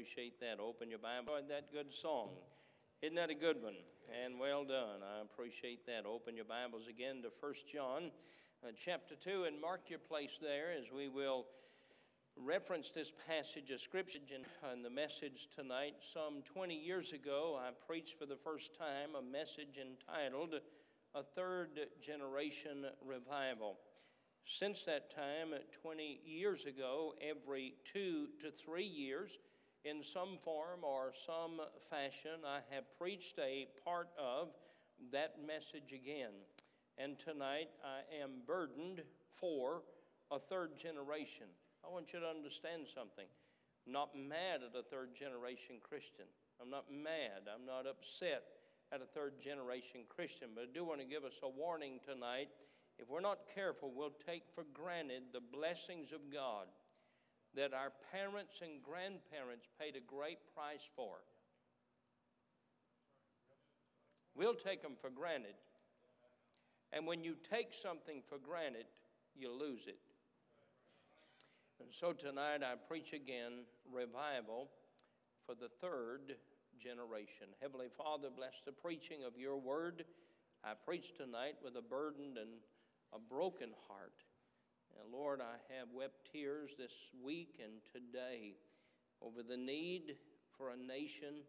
appreciate that. Open your Bible. That good song. Isn't that a good one? And well done. I appreciate that. Open your Bibles again to 1 John uh, chapter 2 and mark your place there as we will reference this passage of Scripture in the message tonight. Some 20 years ago, I preached for the first time a message entitled A Third Generation Revival. Since that time, 20 years ago, every two to three years, in some form or some fashion, I have preached a part of that message again. And tonight, I am burdened for a third generation. I want you to understand something. I'm not mad at a third generation Christian. I'm not mad. I'm not upset at a third generation Christian. But I do want to give us a warning tonight if we're not careful, we'll take for granted the blessings of God that our parents and grandparents paid a great price for. We'll take them for granted. And when you take something for granted, you lose it. And so tonight I preach again revival for the third generation. Heavenly Father, bless the preaching of your word. I preach tonight with a burdened and a broken heart. And Lord, I have wept tears this week and today over the need for a nation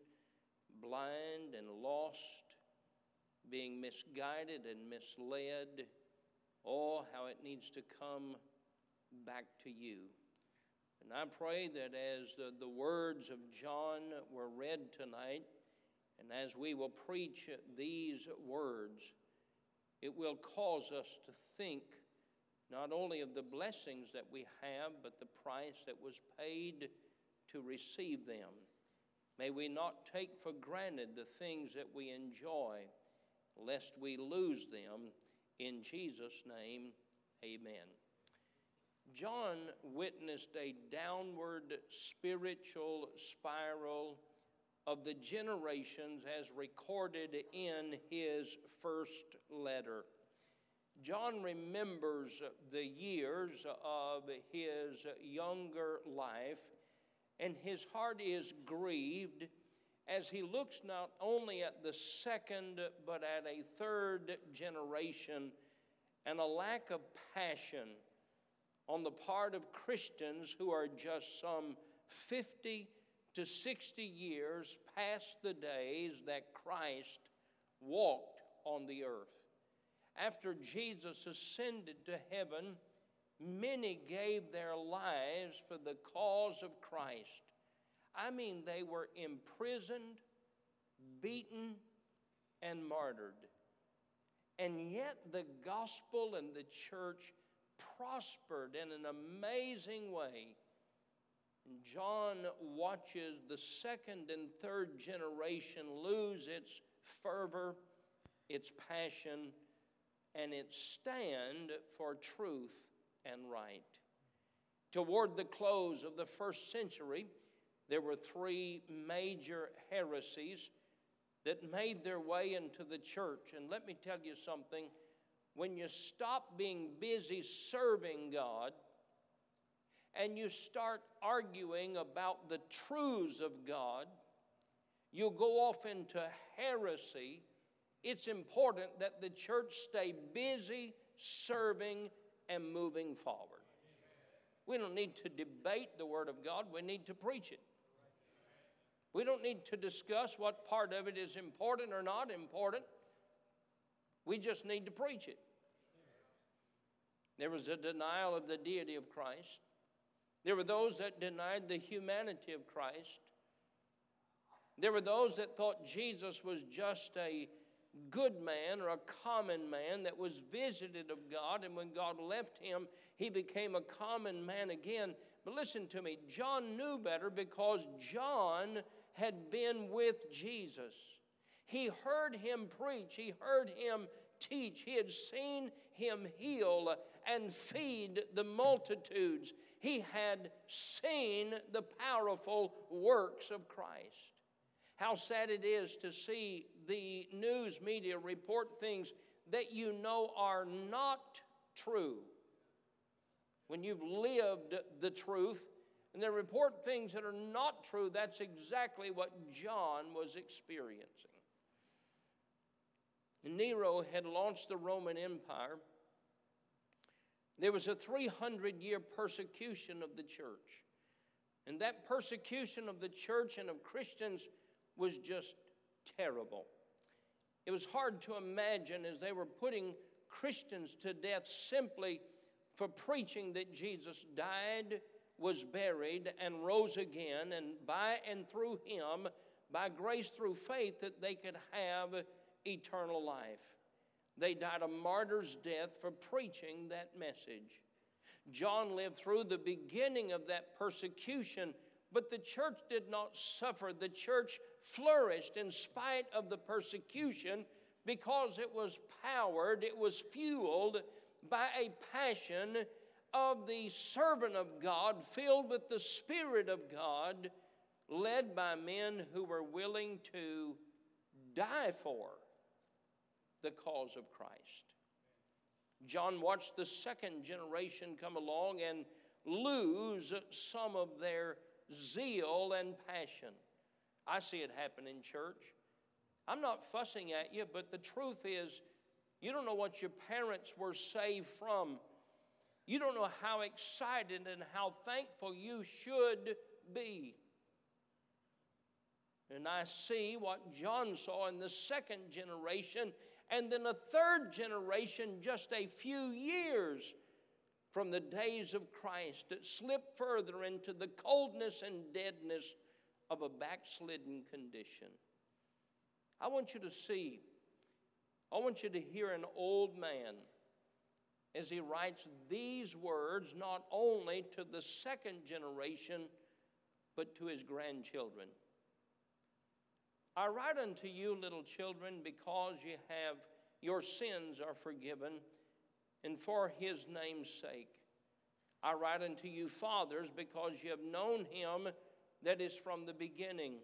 blind and lost, being misguided and misled. Oh, how it needs to come back to you. And I pray that as the, the words of John were read tonight, and as we will preach these words, it will cause us to think not only of the blessings that we have, but the price that was paid to receive them. May we not take for granted the things that we enjoy, lest we lose them. In Jesus' name, amen. John witnessed a downward spiritual spiral of the generations as recorded in his first letter. John remembers the years of his younger life, and his heart is grieved as he looks not only at the second, but at a third generation and a lack of passion on the part of Christians who are just some 50 to 60 years past the days that Christ walked on the earth. After Jesus ascended to heaven, many gave their lives for the cause of Christ. I mean, they were imprisoned, beaten, and martyred. And yet, the gospel and the church prospered in an amazing way John watches the second and third generation lose its fervor, its passion, and its stand for truth and right. Toward the close of the first century, there were three major heresies that made their way into the church. And let me tell you something when you stop being busy serving God, and you start arguing about the truths of God, you go off into heresy. It's important that the church stay busy serving and moving forward. We don't need to debate the Word of God, we need to preach it. We don't need to discuss what part of it is important or not important. We just need to preach it. There was a denial of the deity of Christ. There were those that denied the humanity of Christ. There were those that thought Jesus was just a good man or a common man that was visited of God, and when God left him, he became a common man again. But listen to me, John knew better because John had been with Jesus. He heard him preach, he heard him teach, he had seen him heal and feed the multitudes he had seen the powerful works of Christ. How sad it is to see the news media report things that you know are not true. When you've lived the truth and they report things that are not true, that's exactly what John was experiencing. Nero had launched the Roman Empire. There was a 300 year persecution of the church. And that persecution of the church and of Christians was just terrible. It was hard to imagine as they were putting Christians to death simply for preaching that Jesus died, was buried, and rose again, and by and through him, by grace through faith, that they could have eternal life. They died a martyr's death for preaching that message. John lived through the beginning of that persecution, but the church did not suffer. The church flourished in spite of the persecution because it was powered, it was fueled by a passion of the servant of God, filled with the Spirit of God, led by men who were willing to die for the cause of Christ. John watched the second generation come along and lose some of their zeal and passion. I see it happen in church. I'm not fussing at you, but the truth is, you don't know what your parents were saved from. You don't know how excited and how thankful you should be. And I see what John saw in the second generation, and then a third generation just a few years from the days of Christ that slipped further into the coldness and deadness of a backslidden condition. I want you to see, I want you to hear an old man as he writes these words not only to the second generation, but to his grandchildren. I write unto you, little children, because you have your sins are forgiven, and for his name's sake. I write unto you, fathers, because you have known him that is from the beginning.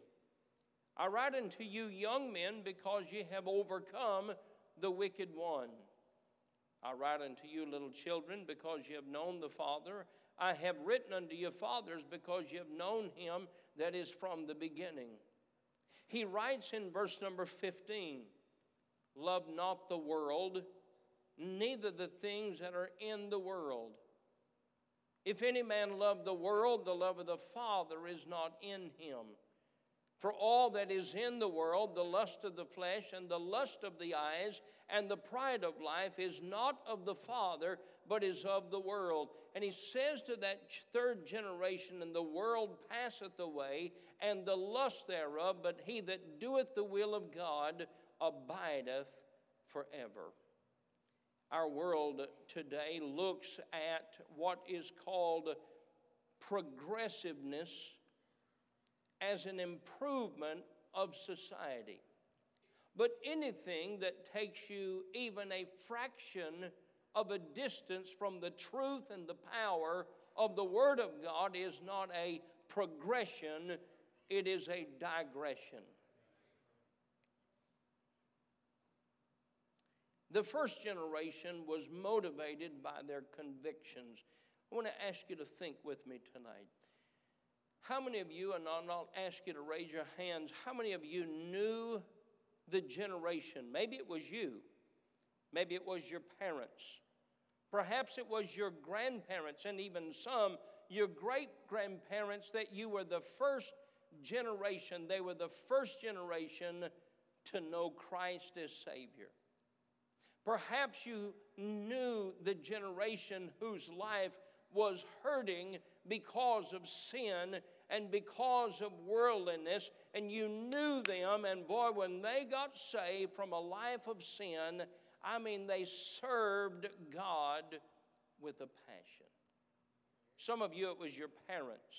I write unto you, young men, because ye have overcome the wicked one. I write unto you, little children, because ye have known the Father. I have written unto you, fathers, because ye have known him that is from the beginning. He writes in verse number 15 Love not the world, neither the things that are in the world. If any man love the world, the love of the Father is not in him. For all that is in the world, the lust of the flesh and the lust of the eyes and the pride of life is not of the Father, but is of the world. And he says to that third generation, And the world passeth away, and the lust thereof, but he that doeth the will of God abideth forever. Our world today looks at what is called progressiveness as an improvement of society. But anything that takes you even a fraction of a distance from the truth and the power of the Word of God is not a progression, it is a digression. The first generation was motivated by their convictions. I want to ask you to think with me tonight. How many of you, and I'll ask you to raise your hands, how many of you knew the generation? Maybe it was you, maybe it was your parents, perhaps it was your grandparents, and even some your great grandparents that you were the first generation, they were the first generation to know Christ as Savior. Perhaps you knew the generation whose life was hurting because of sin and because of worldliness, and you knew them, and boy, when they got saved from a life of sin, I mean, they served God with a passion. Some of you, it was your parents.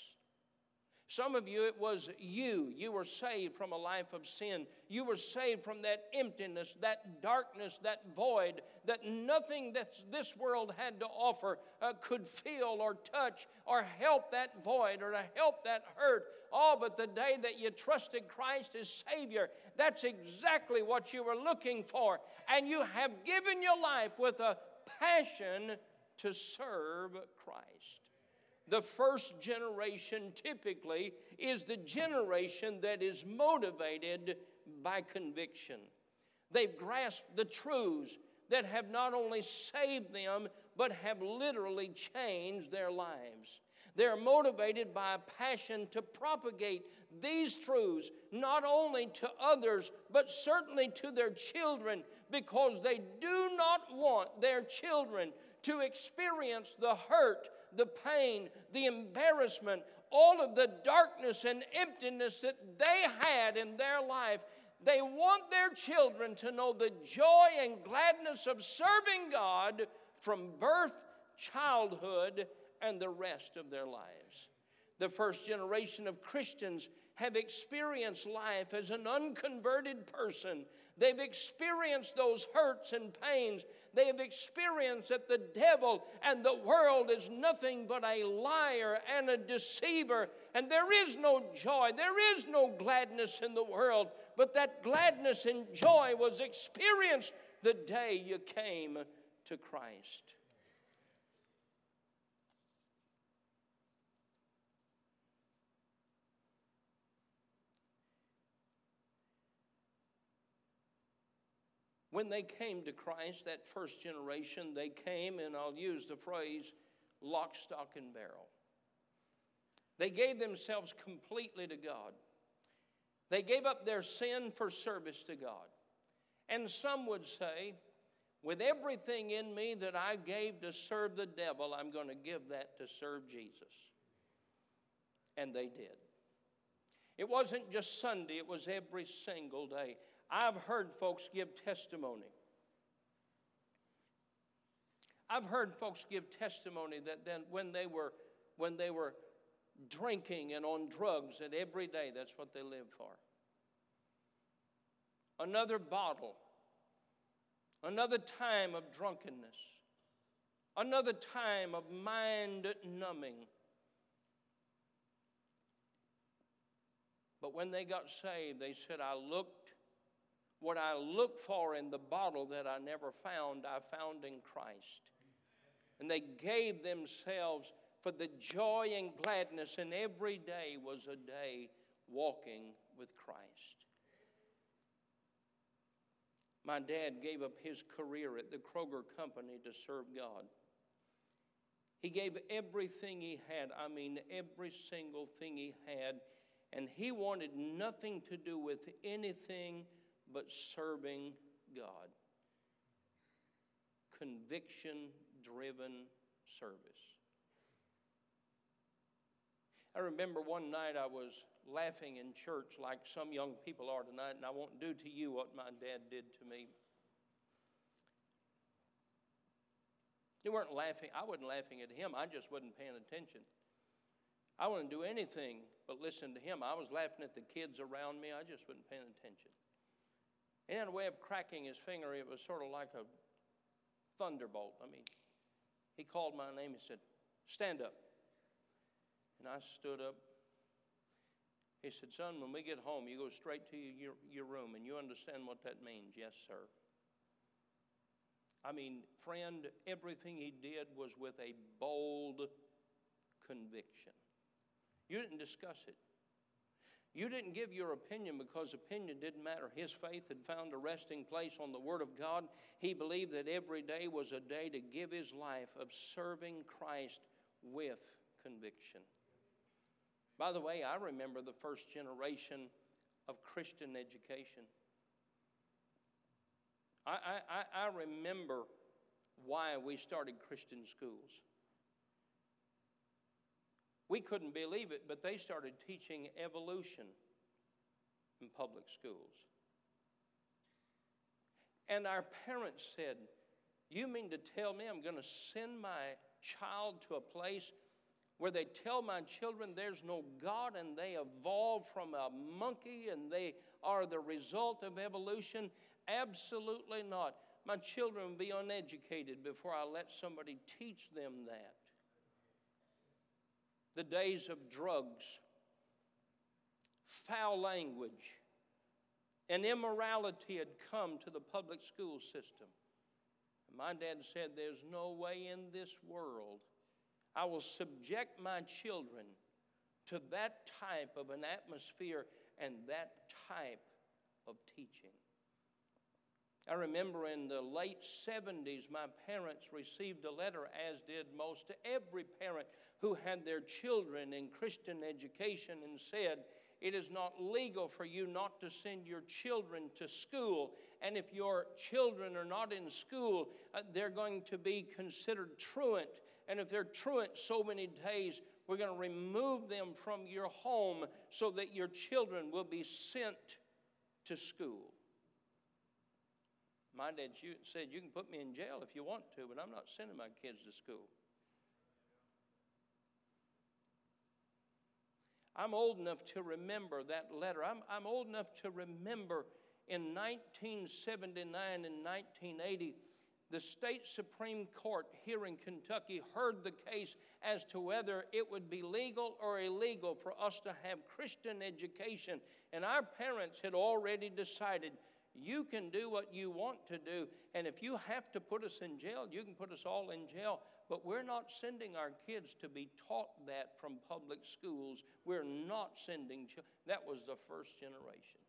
Some of you, it was you. You were saved from a life of sin. You were saved from that emptiness, that darkness, that void that nothing that this world had to offer uh, could fill or touch or help that void or to help that hurt. Oh, but the day that you trusted Christ as Savior, that's exactly what you were looking for. And you have given your life with a passion to serve Christ. The first generation typically is the generation that is motivated by conviction. They've grasped the truths that have not only saved them, but have literally changed their lives. They're motivated by a passion to propagate these truths not only to others, but certainly to their children, because they do not want their children to experience the hurt, the pain, the embarrassment, all of the darkness and emptiness that they had in their life. They want their children to know the joy and gladness of serving God from birth, childhood, and the rest of their lives. The first generation of Christians have experienced life as an unconverted person. They've experienced those hurts and pains. They have experienced that the devil and the world is nothing but a liar and a deceiver. And there is no joy, there is no gladness in the world. But that gladness and joy was experienced the day you came to Christ. When they came to Christ, that first generation, they came, and I'll use the phrase lock, stock, and barrel. They gave themselves completely to God. They gave up their sin for service to God. And some would say, with everything in me that I gave to serve the devil, I'm going to give that to serve Jesus. And they did. It wasn't just Sunday, it was every single day. I've heard folks give testimony. I've heard folks give testimony that then when they were when they were drinking and on drugs and every day that's what they lived for. Another bottle. Another time of drunkenness. Another time of mind numbing. But when they got saved, they said, I looked what I looked for in the bottle that I never found, I found in Christ. And they gave themselves for the joy and gladness, and every day was a day walking with Christ. My dad gave up his career at the Kroger Company to serve God. He gave everything he had, I mean, every single thing he had, and he wanted nothing to do with anything but serving God. Conviction driven service. I remember one night I was laughing in church like some young people are tonight, and I won't do to you what my dad did to me. They weren't laughing. I wasn't laughing at him. I just wasn't paying attention. I wouldn't do anything but listen to him. I was laughing at the kids around me. I just wasn't paying attention. He had a way of cracking his finger. It was sort of like a thunderbolt. I mean, he called my name and said, Stand up. And I stood up. He said, Son, when we get home, you go straight to your, your room and you understand what that means. Yes, sir. I mean, friend, everything he did was with a bold conviction. You didn't discuss it. You didn't give your opinion because opinion didn't matter. His faith had found a resting place on the Word of God. He believed that every day was a day to give his life of serving Christ with conviction. By the way, I remember the first generation of Christian education. I, I, I remember why we started Christian schools. We couldn't believe it, but they started teaching evolution in public schools. And our parents said, You mean to tell me I'm going to send my child to a place where they tell my children there's no God and they evolved from a monkey and they are the result of evolution? Absolutely not. My children will be uneducated before I let somebody teach them that the days of drugs, foul language, and immorality had come to the public school system. My dad said, There's no way in this world I will subject my children to that type of an atmosphere and that type of teaching. I remember in the late 70s, my parents received a letter, as did most every parent who had their children in Christian education, and said, It is not legal for you not to send your children to school. And if your children are not in school, uh, they're going to be considered truant. And if they're truant so many days, we're going to remove them from your home so that your children will be sent to school. My dad said, You can put me in jail if you want to, but I'm not sending my kids to school. I'm old enough to remember that letter. I'm, I'm old enough to remember in 1979 and 1980, the state Supreme Court here in Kentucky heard the case as to whether it would be legal or illegal for us to have Christian education. And our parents had already decided you can do what you want to do. And if you have to put us in jail, you can put us all in jail. But we're not sending our kids to be taught that from public schools. We're not sending children. That was the first generation.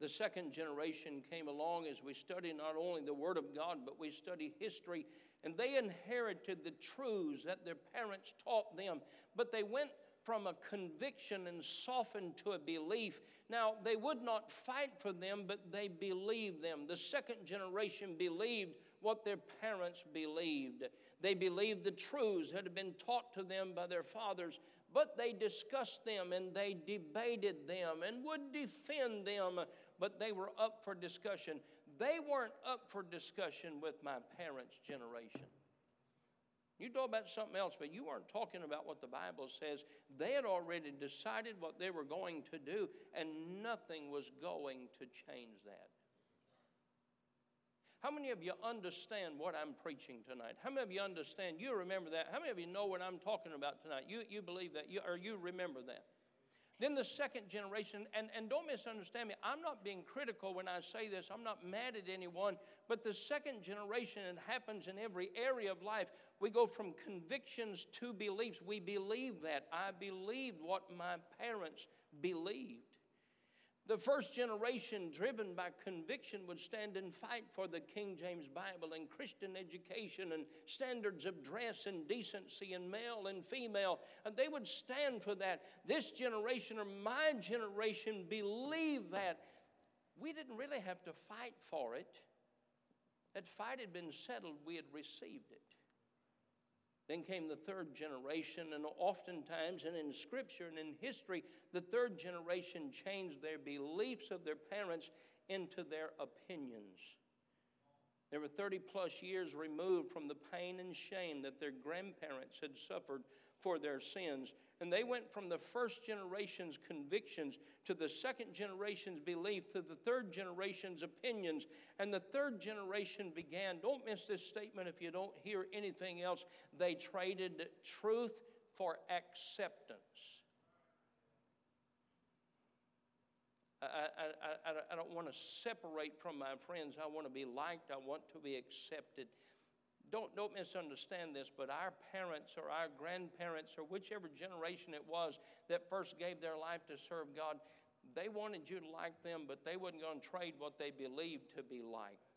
The second generation came along as we study not only the Word of God, but we study history. And they inherited the truths that their parents taught them. But they went from a conviction and softened to a belief. Now, they would not fight for them, but they believed them. The second generation believed what their parents believed. They believed the truths that had been taught to them by their fathers, but they discussed them and they debated them and would defend them, but they were up for discussion. They weren't up for discussion with my parents' generation. You talk about something else, but you weren't talking about what the Bible says. They had already decided what they were going to do, and nothing was going to change that. How many of you understand what I'm preaching tonight? How many of you understand? You remember that? How many of you know what I'm talking about tonight? You, you believe that, you, or you remember that? Then the second generation, and, and don't misunderstand me, I'm not being critical when I say this, I'm not mad at anyone, but the second generation, it happens in every area of life. We go from convictions to beliefs. We believe that. I believed what my parents believed. The first generation, driven by conviction, would stand and fight for the King James Bible and Christian education and standards of dress and decency and male and female. And they would stand for that. This generation or my generation believe that. We didn't really have to fight for it. That fight had been settled, we had received it. Then came the third generation, and oftentimes, and in scripture and in history, the third generation changed their beliefs of their parents into their opinions. They were 30 plus years removed from the pain and shame that their grandparents had suffered for their sins. And they went from the first generation's convictions to the second generation's belief to the third generation's opinions. And the third generation began, don't miss this statement if you don't hear anything else, they traded truth for acceptance. I, I, I, I don't want to separate from my friends. I want to be liked. I want to be accepted don't, don't misunderstand this, but our parents or our grandparents or whichever generation it was that first gave their life to serve God, they wanted you to like them, but they wasn't going to trade what they believed to be liked.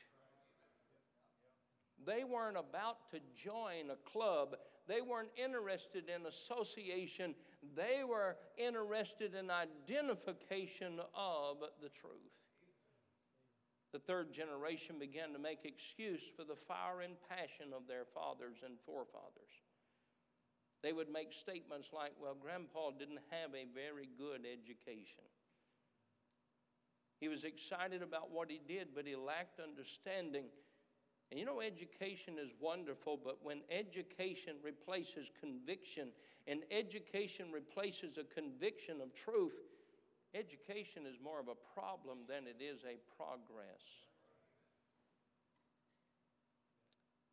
They weren't about to join a club. They weren't interested in association. They were interested in identification of the truth. The third generation began to make excuse for the fire and passion of their fathers and forefathers. They would make statements like, Well, Grandpa didn't have a very good education. He was excited about what he did, but he lacked understanding. And you know, education is wonderful, but when education replaces conviction and education replaces a conviction of truth, Education is more of a problem than it is a progress.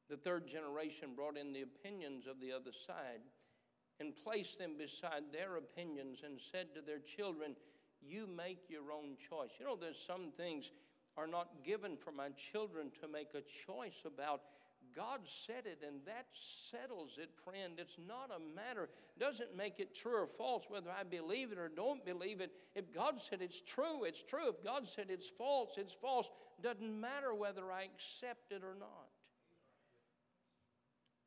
The third generation brought in the opinions of the other side and placed them beside their opinions and said to their children, You make your own choice. You know, there's some things are not given for my children to make a choice about God said it, and that settles it, friend. It's not a matter, doesn't make it true or false whether I believe it or don't believe it. If God said it's true, it's true. If God said it's false, it's false. Doesn't matter whether I accept it or not.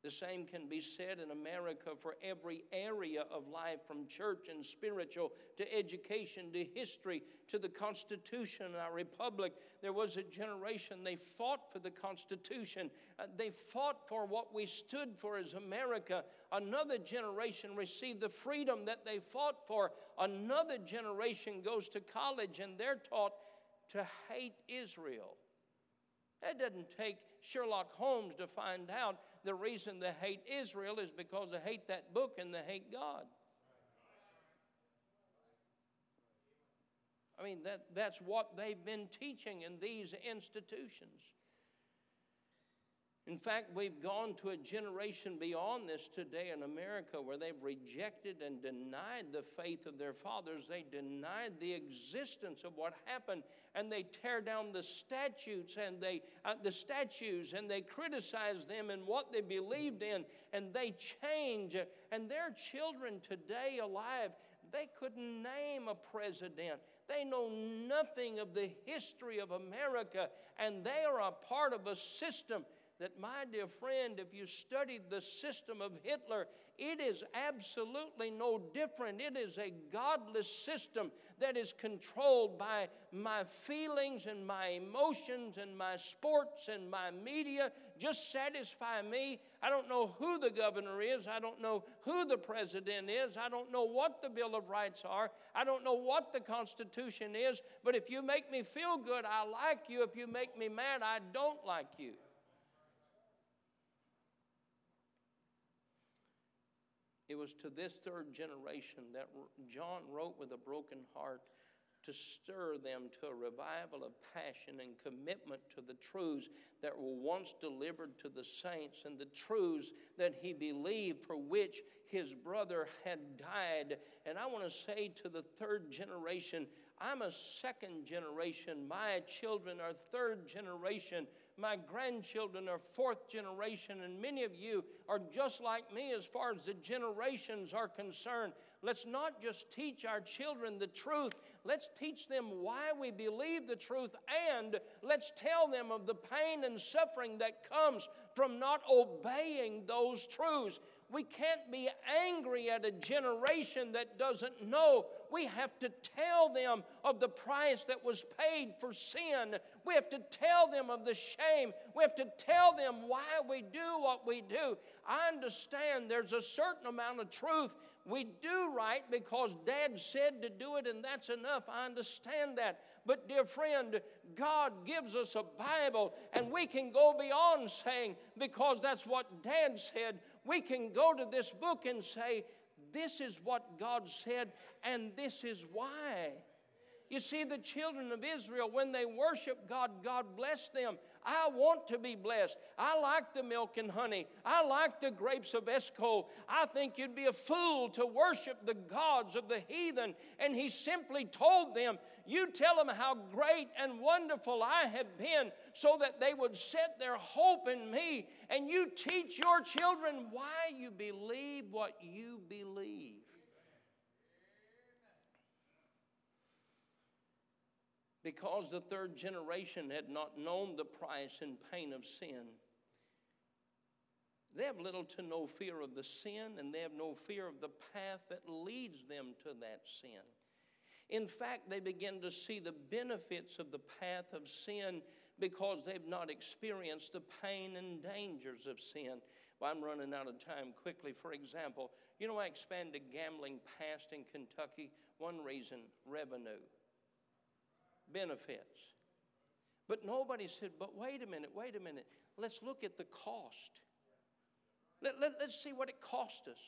The same can be said in America for every area of life, from church and spiritual to education to history to the Constitution, and our republic. There was a generation, they fought for the Constitution, uh, they fought for what we stood for as America. Another generation received the freedom that they fought for. Another generation goes to college and they're taught to hate Israel. That doesn't take Sherlock Holmes to find out the reason they hate Israel is because they hate that book and they hate God. I mean, that, that's what they've been teaching in these institutions. In fact, we've gone to a generation beyond this today in America where they've rejected and denied the faith of their fathers. They denied the existence of what happened, and they tear down the statutes and they uh, the statues and they criticize them and what they believed in, and they change. And their children today alive, they couldn't name a president. They know nothing of the history of America, and they are a part of a system that, my dear friend, if you studied the system of Hitler, it is absolutely no different. It is a godless system that is controlled by my feelings and my emotions and my sports and my media. Just satisfy me. I don't know who the governor is. I don't know who the president is. I don't know what the Bill of Rights are. I don't know what the Constitution is. But if you make me feel good, I like you. If you make me mad, I don't like you. It was to this third generation that John wrote with a broken heart to stir them to a revival of passion and commitment to the truths that were once delivered to the saints and the truths that he believed for which his brother had died. And I want to say to the third generation, I'm a second generation. My children are third generation. My grandchildren are fourth generation. And many of you are just like me as far as the generations are concerned. Let's not just teach our children the truth, let's teach them why we believe the truth, and let's tell them of the pain and suffering that comes from not obeying those truths. We can't be angry at a generation that doesn't know. We have to tell them of the price that was paid for sin. We have to tell them of the shame. We have to tell them why we do what we do. I understand there's a certain amount of truth. We do right because Dad said to do it, and that's enough. I understand that. But, dear friend, God gives us a Bible, and we can go beyond saying, because that's what Dad said, we can go to this book and say, This is what God said, and this is why. You see, the children of Israel, when they worship God, God bless them. I want to be blessed. I like the milk and honey. I like the grapes of Eshcol. I think you'd be a fool to worship the gods of the heathen. And he simply told them, You tell them how great and wonderful I have been, so that they would set their hope in me. And you teach your children why you believe what you believe. Because the third generation had not known the price and pain of sin. They have little to no fear of the sin, and they have no fear of the path that leads them to that sin. In fact, they begin to see the benefits of the path of sin because they've not experienced the pain and dangers of sin. Well, I'm running out of time quickly. For example, you know, I expanded gambling past in Kentucky. One reason revenue benefits. But nobody said, but wait a minute, wait a minute. Let's look at the cost. Let, let, let's see what it cost us.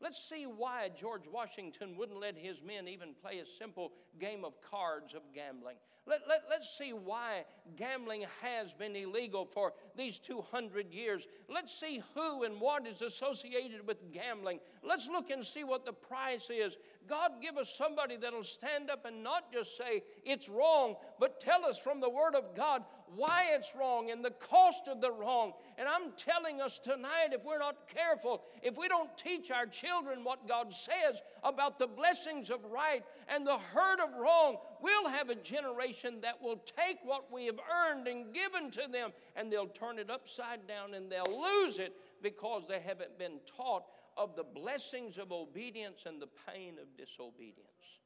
Let's see why George Washington wouldn't let his men even play a simple game of cards of gambling. Let, let, let's see why gambling has been illegal for these 200 years. Let's see who and what is associated with gambling. Let's look and see what the price is. God, give us somebody that'll stand up and not just say it's wrong, but tell us from the Word of God why it's wrong and the cost of the wrong. And I'm telling us tonight, if we're not careful, if we don't teach our children what God says about the blessings of right and the hurt of wrong, we'll have a generation that will take what we have earned and given to them and they'll turn it upside down and they'll lose it because they haven't been taught of the blessings of obedience and the pain of disobedience.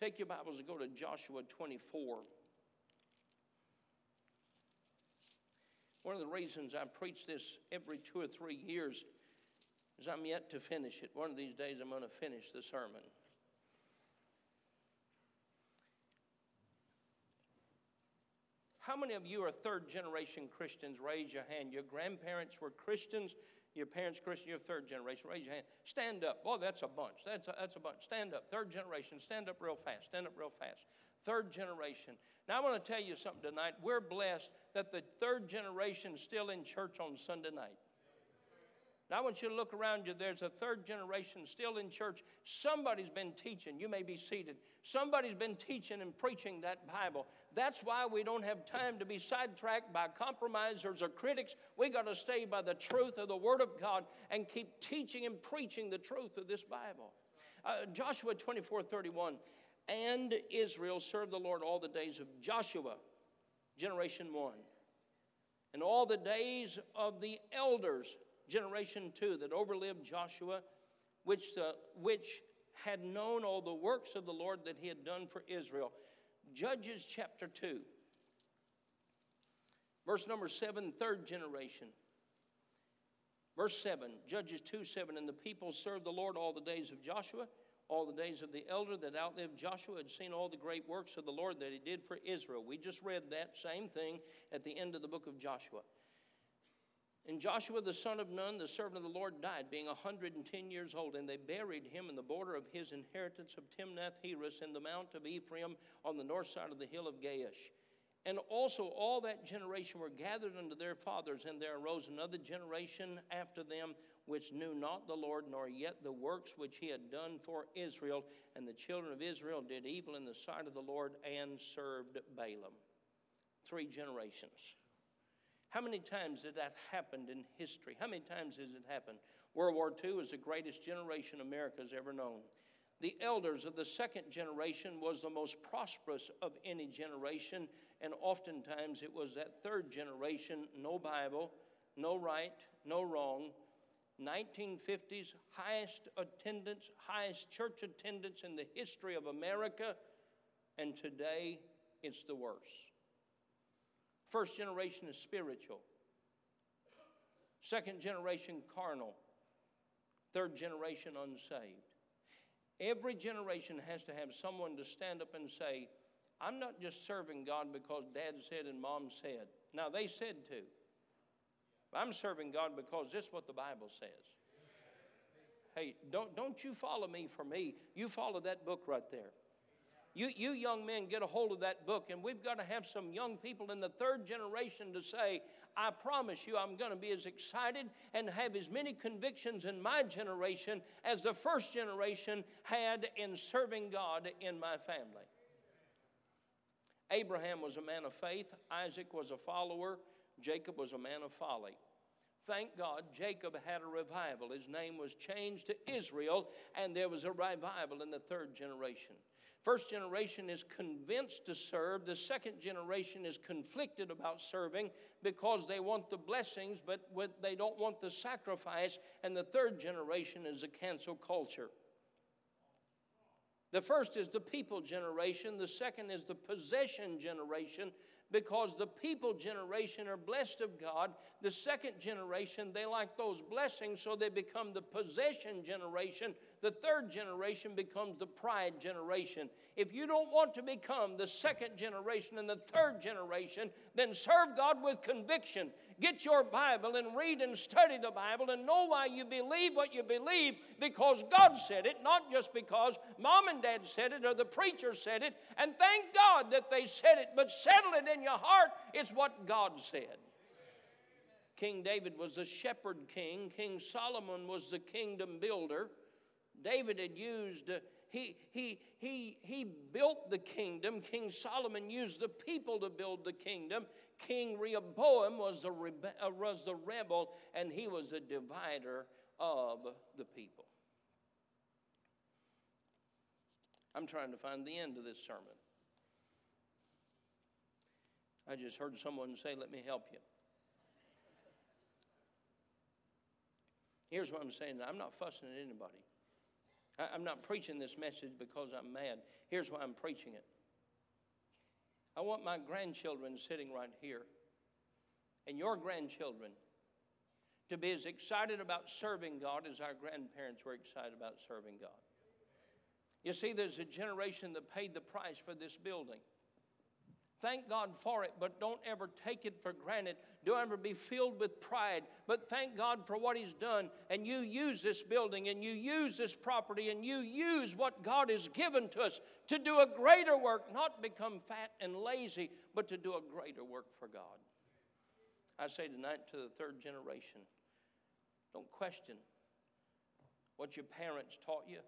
Take your Bibles and go to Joshua 24. One of the reasons I preach this every two or three years is I'm yet to finish it. One of these days I'm going to finish the sermon. How many of you are third generation Christians? Raise your hand. Your grandparents were Christians. Your parents Christian. You're third generation. Raise your hand. Stand up. Boy, that's a bunch. That's a, that's a bunch. Stand up. Third generation. Stand up real fast. Stand up real fast. Third generation. Now, I want to tell you something tonight. We're blessed that the third generation is still in church on Sunday night. I want you to look around you. There's a third generation still in church. Somebody's been teaching. You may be seated. Somebody's been teaching and preaching that Bible. That's why we don't have time to be sidetracked by compromisers or critics. We got to stay by the truth of the Word of God and keep teaching and preaching the truth of this Bible. Uh, Joshua 24 31. And Israel served the Lord all the days of Joshua, generation one, and all the days of the elders generation two that overlived Joshua, which, uh, which had known all the works of the Lord that he had done for Israel. Judges chapter 2, verse number 7, third generation. Verse 7, Judges 2 7, and the people served the Lord all the days of Joshua, all the days of the elder that outlived Joshua, had seen all the great works of the Lord that he did for Israel. We just read that same thing at the end of the book of Joshua. And Joshua the son of Nun, the servant of the Lord, died, being a 110 years old, and they buried him in the border of his inheritance of Timnath Heres in the mount of Ephraim on the north side of the hill of Gaash. And also all that generation were gathered unto their fathers, and there arose another generation after them which knew not the Lord, nor yet the works which he had done for Israel. And the children of Israel did evil in the sight of the Lord and served Baalim. Three generations. How many times did that happen in history? How many times has it happened? World War II is the greatest generation America's ever known. The elders of the second generation was the most prosperous of any generation, and oftentimes it was that third generation no Bible, no right, no wrong. 1950s, highest attendance, highest church attendance in the history of America, and today it's the worst. First generation is spiritual, second generation, carnal, third generation, unsaved. Every generation has to have someone to stand up and say, I'm not just serving God because dad said and mom said. Now, they said to. I'm serving God because this is what the Bible says. Hey, don't, don't you follow me for me. You follow that book right there. You, you young men get a hold of that book, and we've got to have some young people in the third generation to say, I promise you, I'm going to be as excited and have as many convictions in my generation as the first generation had in serving God in my family. Abraham was a man of faith, Isaac was a follower, Jacob was a man of folly. Thank God Jacob had a revival. His name was changed to Israel, and there was a revival in the third generation. First generation is convinced to serve. The second generation is conflicted about serving because they want the blessings, but they don't want the sacrifice. And the third generation is a cancel culture. The first is the people generation, the second is the possession generation, because the people generation are blessed of God. The second generation, they like those blessings, so they become the possession generation. The third generation becomes the pride generation. If you don't want to become the second generation and the third generation, then serve God with conviction. Get your Bible and read and study the Bible and know why you believe what you believe because God said it, not just because mom and dad said it or the preacher said it. And thank God that they said it, but settle it in your heart. It's what God said. King David was the shepherd king, King Solomon was the kingdom builder. David had used He, he, he, he built the kingdom. King Solomon used the people to build the kingdom. King Rehoboam was the, rebe- uh, was the rebel, and he was a divider of the people. I'm trying to find the end of this sermon. I just heard someone say, Let me help you. Here's what I'm saying I'm not fussing at anybody. I'm not preaching this message because I'm mad. Here's why I'm preaching it. I want my grandchildren sitting right here and your grandchildren to be as excited about serving God as our grandparents were excited about serving God. You see, there's a generation that paid the price for this building. Thank God for it, but don't ever take it for granted. Don't ever be filled with pride, but thank God for what He's done. And you use this building and you use this property and you use what God has given to us to do a greater work, not become fat and lazy, but to do a greater work for God. I say tonight to the third generation don't question what your parents taught you,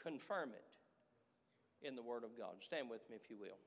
confirm it in the Word of God. Stand with me if you will.